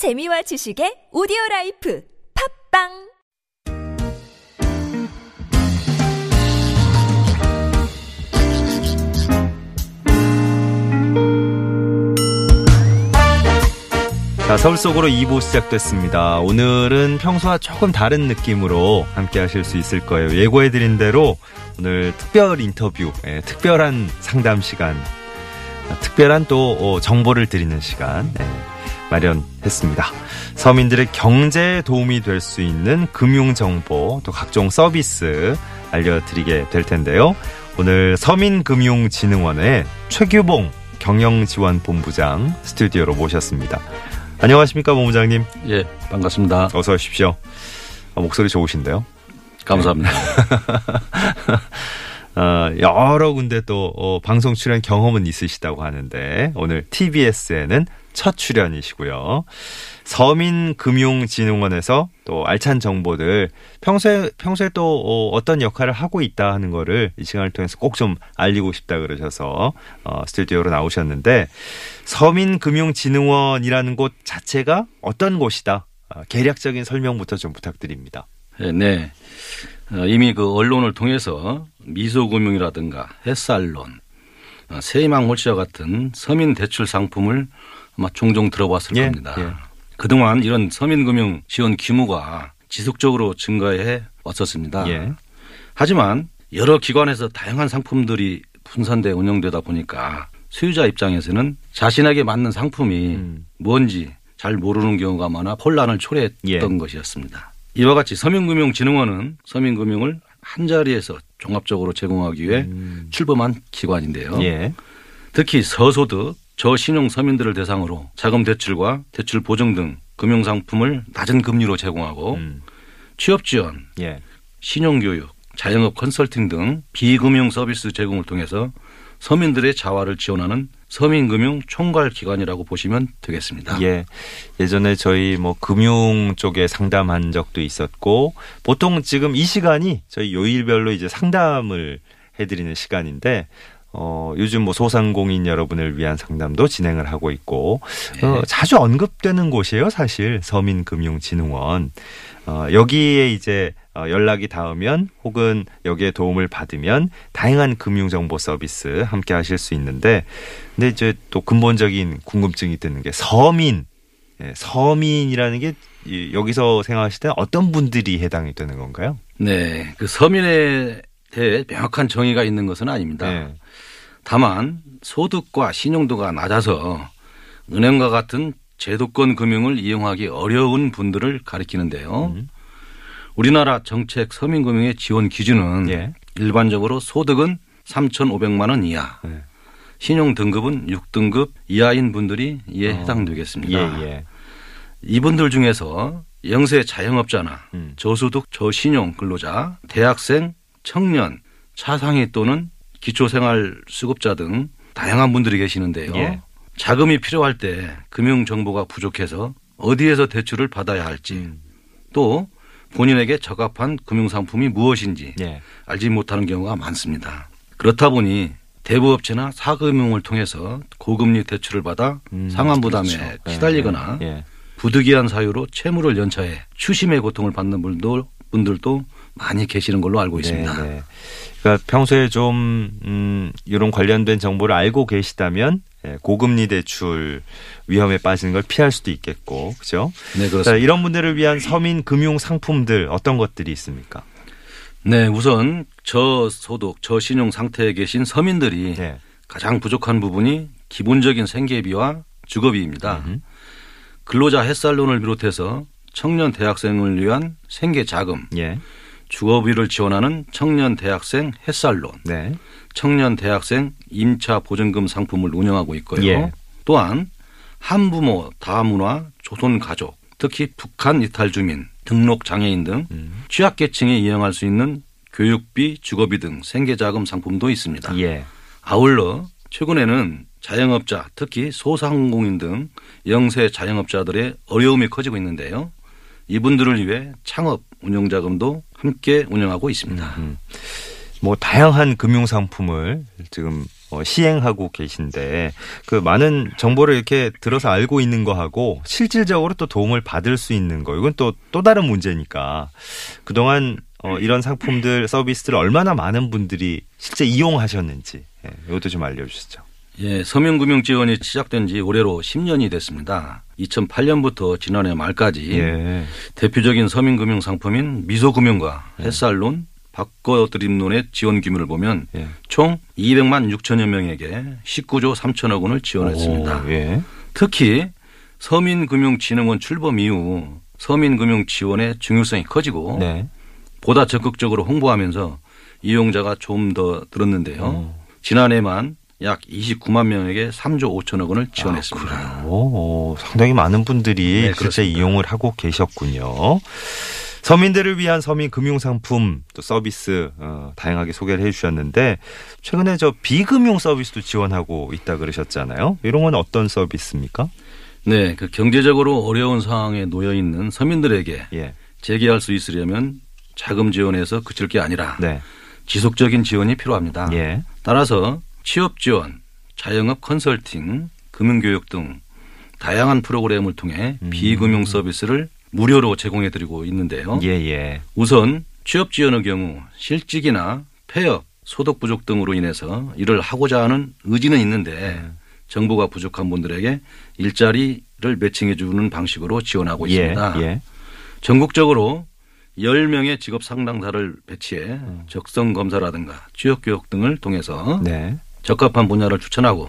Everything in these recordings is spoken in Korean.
재미와 지식의 오디오 life 팟빵 자, 서울 속으로 2부 시작됐습니다. 오늘은 평소와 조금 다른 느낌으로 함께 하실 수 있을 거예요. 예고해드린 대로 오늘 특별 인터뷰, 예, 특별한 상담 시간, 특별한 또 어, 정보를 드리는 시간 예, 마련했습니다. 서민들의 경제에 도움이 될 수 있는 금융 정보, 또 각종 서비스 알려드리게 될 텐데요. 오늘 서민금융진흥원의 최규봉 경영지원본부장 스튜디오로 모셨습니다. 안녕하십니까, 본부장님. 예, 반갑습니다. 어서 오십시오. 아, 목소리 좋으신데요. 감사합니다. 어, 여러 군데 또 어, 방송 출연 경험은 있으시다고 하는데 오늘 TBS에는 첫 출연이시고요. 서민금융진흥원에서 또 알찬 정보들 평소에 평소에 또 어, 어떤 역할을 하고 있다 하는 거를 이 시간을 통해서 꼭 좀 알리고 싶다 그러셔서 어, 스튜디오로 나오셨는데 서민금융진흥원이라는 곳 자체가 어떤 곳이다 어, 계략적인 설명부터 좀 부탁드립니다. 예, 네. 어, 이미 그 언론을 통해서 미소금융이라든가 햇살론, 어, 세희망 홀씨와 같은 서민 대출 상품을 아마 종종 들어봤을 예, 겁니다. 예. 그동안 이런 서민금융 지원 규모가 지속적으로 증가해 왔었습니다. 예. 하지만 여러 기관에서 다양한 상품들이 분산돼 운영되다 보니까 수요자 입장에서는 자신에게 맞는 상품이 음. 뭔지 잘 모르는 경우가 많아 혼란을 초래했던 예. 것이었습니다. 이와 같이 서민금융진흥원은 서민금융을 한 자리에서 종합적으로 제공하기 위해 음. 출범한 기관인데요. 예. 특히 서소득, 저신용 서민들을 대상으로 자금 대출과 대출 보증 등 금융 상품을 낮은 금리로 제공하고 음. 취업 지원, 예. 신용 교육, 자영업 컨설팅 등 비금융 서비스 제공을 통해서 서민들의 자활을 지원하는 서민금융 총괄 기관이라고 보시면 되겠습니다. 예. 예전에 저희 뭐 금융 쪽에 상담한 적도 있었고 보통 지금 이 시간이 저희 요일별로 이제 상담을 해드리는 시간인데 어, 요즘 뭐 소상공인 여러분을 위한 상담도 진행을 하고 있고 어, 자주 언급되는 곳이에요, 사실 서민금융진흥원. 어, 여기에 이제 어, 연락이 닿으면 혹은 여기에 도움을 받으면 다양한 금융 정보 서비스 함께 하실 수 있는데 근데 이제 또 근본적인 궁금증이 드는 게 서민 예, 서민이라는 게 이, 여기서 생각하실 때 어떤 분들이 해당이 되는 건가요? 네, 그 서민에 대해 명확한 정의가 있는 것은 아닙니다. 네. 다만 소득과 신용도가 낮아서 은행과 같은 제도권 금융을 이용하기 어려운 분들을 가리키는데요. 음. 우리나라 정책 서민금융의 지원 기준은 예. 일반적으로 소득은 3,500만 원 이하, 네. 신용 등급은 6등급 이하인 분들이 이에 어. 해당되겠습니다. 예, 예. 이분들 중에서 영세 자영업자나 음. 저소득 저신용 근로자, 대학생, 청년, 차상위 또는 기초생활 수급자 등 다양한 분들이 계시는데요. 예. 자금이 필요할 때 금융 정보가 부족해서 어디에서 대출을 받아야 할지 음. 또 본인에게 적합한 금융 상품이 무엇인지 예. 알지 못하는 경우가 많습니다. 그렇다 보니 대부업체나 사금융을 통해서 고금리 대출을 받아 음, 상환 부담에 그렇죠. 시달리거나 예, 예. 부득이한 사유로 채무를 연차해 추심의 고통을 받는 분도, 분들도 많이 계시는 걸로 알고 있습니다. 네, 네. 그러니까 평소에 좀 음, 이런 관련된 정보를 알고 계시다면 예, 고금리 대출 위험에 빠지는 걸 피할 수도 있겠고, 그죠? 네, 자, 그렇습니다. 이런 분들을 위한 서민 금융 상품들 어떤 것들이 있습니까? 네, 우선 저소득, 저신용 상태에 계신 서민들이 네. 가장 부족한 부분이 기본적인 생계비와 주거비입니다. 음흠. 근로자 햇살론을 비롯해서 청년 대학생을 위한 생계 자금, 예. 주거비를 지원하는 청년 대학생 햇살론, 네. 청년 대학생 임차 보증금 상품을 운영하고 있고요. 예. 또한 한부모 다문화 조선 가족, 특히 북한 이탈 주민, 등록 장애인 등 음. 취약계층이 이용할 수 있는 교육비, 주거비 등 생계자금 상품도 있습니다. 예. 아울러 최근에는 자영업자, 특히 소상공인 등 영세 자영업자들의 어려움이 커지고 있는데요. 이분들을 위해 창업 운영자금도 함께 운영하고 있습니다. 음. 뭐 다양한 금융 상품을 지금 어, 시행하고 계신데 그 많은 정보를 이렇게 들어서 알고 있는 거하고 실질적으로 또 도움을 받을 수 있는 거 이건 또또 다른 문제니까 그동안 어, 이런 상품들 서비스를 얼마나 많은 분들이 실제 이용하셨는지 예, 이것도 좀 알려주시죠. 예, 서민금융 지원이 시작된 지 올해로 10년이 됐습니다. 2008년부터 지난해 말까지 예. 대표적인 서민금융 상품인 미소금융과 햇살론, 바꿔드림론의 지원 규모를 보면 예. 총 200만 6천여 명에게 19조 3천억 원을 지원했습니다. 오, 예. 특히 서민금융진흥원 출범 이후 서민금융 지원의 중요성이 커지고 네. 보다 적극적으로 홍보하면서 이용자가 좀 더 늘었는데요. 어. 지난해만 약 29만 명에게 3조 5천억 원을 지원했습니다. 오, 상당히 많은 분들이 네, 실제. 이용을 하고 계셨군요. 서민들을 위한 서민 금융 상품 또 서비스 어, 다양하게 소개를 해주셨는데 최근에 저 비금융 서비스도 지원하고 있다 그러셨잖아요. 이런 건 어떤 서비스입니까? 네, 그 경제적으로 어려운 상황에 놓여 있는 서민들에게 예, 재개할 수 있으려면 자금 지원에서 그칠 게 아니라 네, 지속적인 지원이 필요합니다. 예, 따라서 취업 지원, 자영업 컨설팅, 금융교육 등 다양한 프로그램을 통해 음. 비금융 서비스를 무료로 제공해 드리고 있는데요. 예, 예, 우선 취업 지원의 경우 실직이나 폐업, 소득 부족 등으로 인해서 일을 하고자 하는 의지는 있는데 네. 정보가 부족한 분들에게 일자리를 매칭해 주는 방식으로 지원하고 예, 있습니다. 예, 전국적으로 10명의 직업 상담사를 배치해 음. 적성 검사라든가 취업 교육 등을 통해서 네, 적합한 분야를 추천하고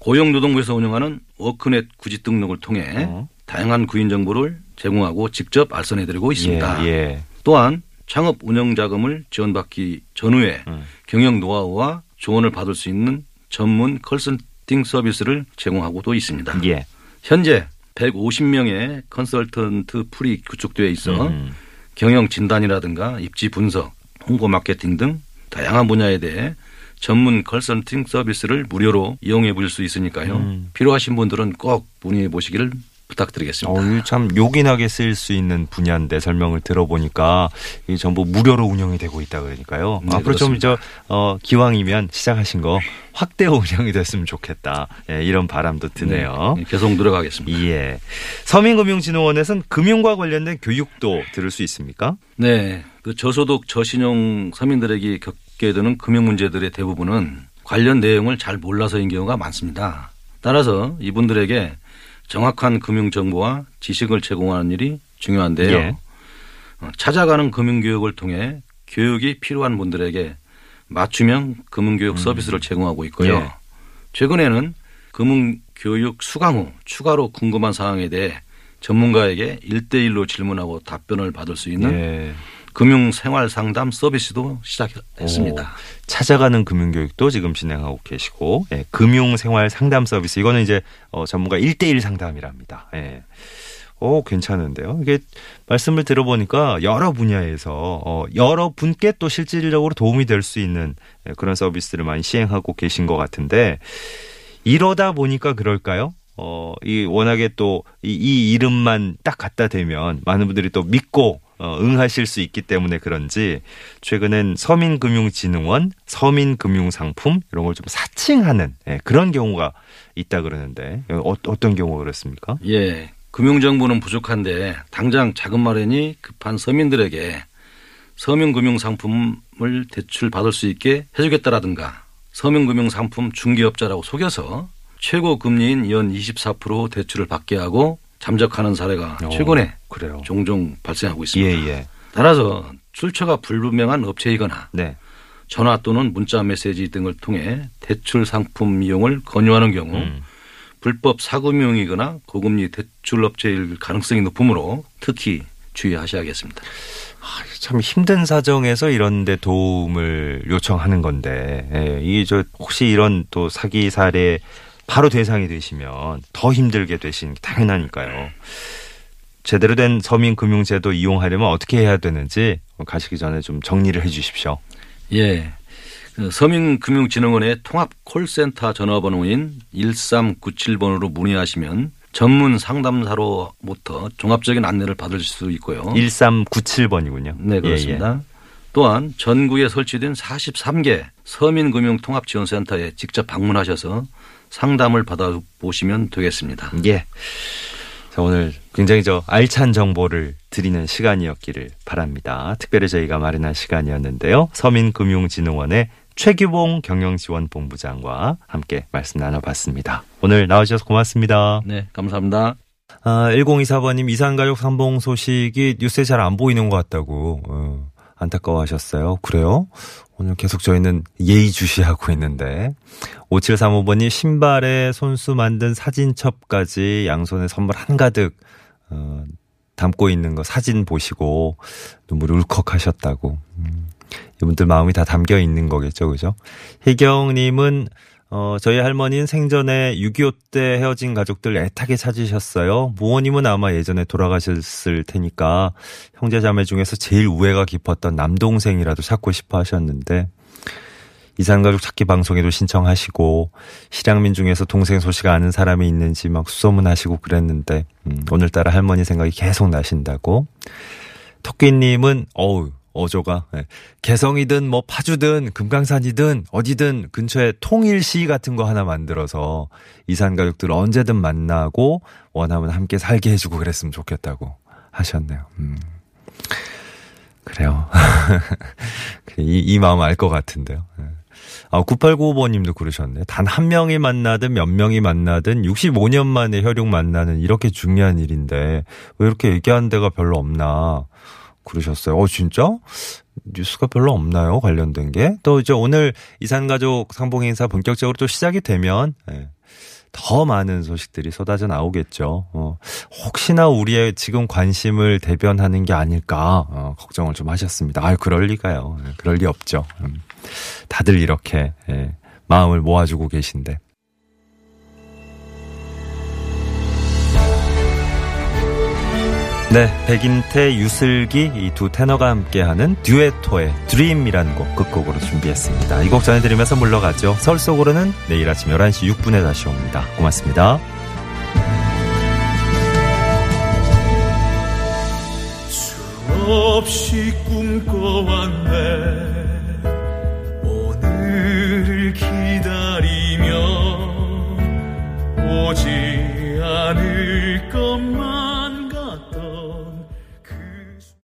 고용노동부에서 운영하는 워크넷 구직 등록을 통해 어. 다양한 구인 정보를 제공하고 직접 알선해 드리고 있습니다. 예, 예, 또한 창업 운영 자금을 지원받기 전후에 음. 경영 노하우와 조언을 받을 수 있는 전문 컨설팅 서비스를 제공하고도 있습니다. 예, 현재 150명의 컨설턴트 풀이 구축되어 있어 음, 경영 진단이라든가 입지 분석, 홍보 마케팅 등 다양한 분야에 대해 전문 컨설팅 서비스를 무료로 이용해 보실 수 있으니까요. 음. 필요하신 분들은 꼭 문의해 보시기를 부탁드리겠습니다. 어, 이참 요긴하게 쓰일 수 있는 분야인데 설명을 들어보니까 이 전부 무료로 운영이 되고 있다 그러니까요. 네, 앞으로 좀 그렇습니다. 저 어, 기왕이면 시작하신 거 확대 운영이 됐으면 좋겠다. 예, 이런 바람도 드네요. 네, 계속 들어가겠습니다. 예. 서민금융진흥원에서는 금융과 관련된 교육도 들을 수 있습니까? 네, 그 저소득 저신용 서민들에게 겪게 되는 금융 문제들의 대부분은 관련 내용을 잘 몰라서인 경우가 많습니다. 따라서 이분들에게 정확한 금융 정보와 지식을 제공하는 일이 중요한데요. 예. 어, 찾아가는 금융 교육을 통해 교육이 필요한 분들에게 맞춤형 금융 교육 서비스를 제공하고 있고요. 예. 최근에는 금융 교육 수강 후 추가로 궁금한 사항에 대해 전문가에게 일대일로 질문하고 답변을 받을 수 있는 예. 금융 생활 상담 서비스도 시작했습니다. 오, 찾아가는 금융 교육도 지금 진행하고 계시고, 예, 금융 생활 상담 서비스. 이거는 이제, 어, 전문가 1대1 상담이랍니다. 예. 오, 괜찮은데요. 이게 말씀을 들어보니까 여러 분야에서, 어, 여러 분께 또 실질적으로 도움이 될 수 있는 예, 그런 서비스를 많이 시행하고 계신 것 같은데, 이러다 보니까 그럴까요? 어, 이 워낙에 또 이, 이 이름만 딱 갖다 대면 많은 분들이 또 믿고 어, 응하실 수 있기 때문에 그런지 최근엔 서민금융진흥원, 서민금융상품 이런 걸 좀 사칭하는 예, 그런 경우가 있다 그러는데 어, 어떤 경우가 그렇습니까? 예. 금융정보는 부족한데 당장 자금 마련이 급한 서민들에게 서민금융상품을 대출 받을 수 있게 해주겠다라든가 서민금융상품 중개업자라고 속여서 최고 금리인 연 24% 대출을 받게 하고 잠적하는 사례가 어, 최근에 그래요. 종종 발생하고 예, 있습니다. 예. 따라서 출처가 불분명한 업체이거나 네. 전화 또는 문자 메시지 등을 통해 대출 상품 이용을 권유하는 경우 음. 불법 사금융이거나 고금리 대출 업체일 가능성이 높으므로 특히 주의하셔야겠습니다. 참 힘든 사정에서 이런 데 도움을 요청하는 건데 예, 이게 저 혹시 이런 또 사기 사례 바로 대상이 되시면 더 힘들게 되신 게 당연하니까요. 제대로 된 서민금융제도 이용하려면 어떻게 해야 되는지 가시기 전에 좀 정리를 해 주십시오. 예. 그 서민금융진흥원의 통합 콜센터 전화번호인 1397번으로 문의하시면 전문 상담사로부터 종합적인 안내를 받을 수 있고요. 1397번이군요. 예, 네, 그렇습니다. 또한 전국에 설치된 43개 서민금융통합지원센터에 직접 방문하셔서 상담을 받아보시면 되겠습니다. 예. 자, 오늘 굉장히 저 알찬 정보를 드리는 시간이었기를 바랍니다. 특별히 저희가 마련한 시간이었는데요. 서민금융진흥원의 최규봉 경영지원본부장과 함께 말씀 나눠봤습니다. 오늘 나와주셔서 고맙습니다. 네, 감사합니다. 아, 1024번님 이산가족 상봉 소식이 뉴스에 잘 안 보이는 것 같다고 어, 안타까워하셨어요. 그래요? 오늘 계속 저희는 예의주시하고 있는데 5735번이 신발에 손수 만든 사진첩까지 양손에 선물 한가득 어, 담고 있는 거 사진 보시고 눈물이 울컥하셨다고 음, 이분들 마음이 다 담겨 있는 거겠죠, 그죠? 혜경님은 어, 저희 할머니는 생전에 6.25 때 헤어진 가족들 애타게 찾으셨어요. 부모님은 아마 예전에 돌아가셨을 테니까 형제 자매 중에서 제일 우애가 깊었던 남동생이라도 찾고 싶어 하셨는데 이산가족 찾기 방송에도 신청하시고 실향민 중에서 동생 소식 아는 사람이 있는지 막 수소문하시고 그랬는데 음, 오늘따라 할머니 생각이 계속 나신다고 토끼님은 어우 어조가 예. 개성이든 뭐 파주든 금강산이든 어디든 근처에 통일시 같은 거 하나 만들어서 이산 가족들 언제든 만나고 원하면 함께 살게 해주고 그랬으면 좋겠다고 하셨네요. 음. 그래요. 이, 이 마음 알 것 같은데요. 예. 아, 9895번님도 그러셨네. 단 한 명이 만나든 몇 명이 만나든 65년 만에 혈육 만나는 이렇게 중요한 일인데 왜 이렇게 얘기하는 데가 별로 없나. 그러셨어요. 어, 진짜? 뉴스가 별로 없나요? 관련된 게. 또 이제 오늘 이산가족 상봉 행사 본격적으로 또 시작이 되면, 예, 더 많은 소식들이 쏟아져 나오겠죠. 어, 혹시나 우리의 지금 관심을 대변하는 게 아닐까, 어, 걱정을 좀 하셨습니다. 아 그럴 리가요. 예, 그럴 리 없죠. 음, 다들 이렇게, 예, 마음을 모아주고 계신데. 네, 백인태, 유슬기 이 두 테너가 함께하는 듀에토의 Dream이라는 곡 끝곡으로 준비했습니다. 이 곡 전해드리면서 물러가죠. 서울 속으로는 내일 아침 11시 6분에 다시 옵니다. 고맙습니다. 수없이 꿈꿔왔네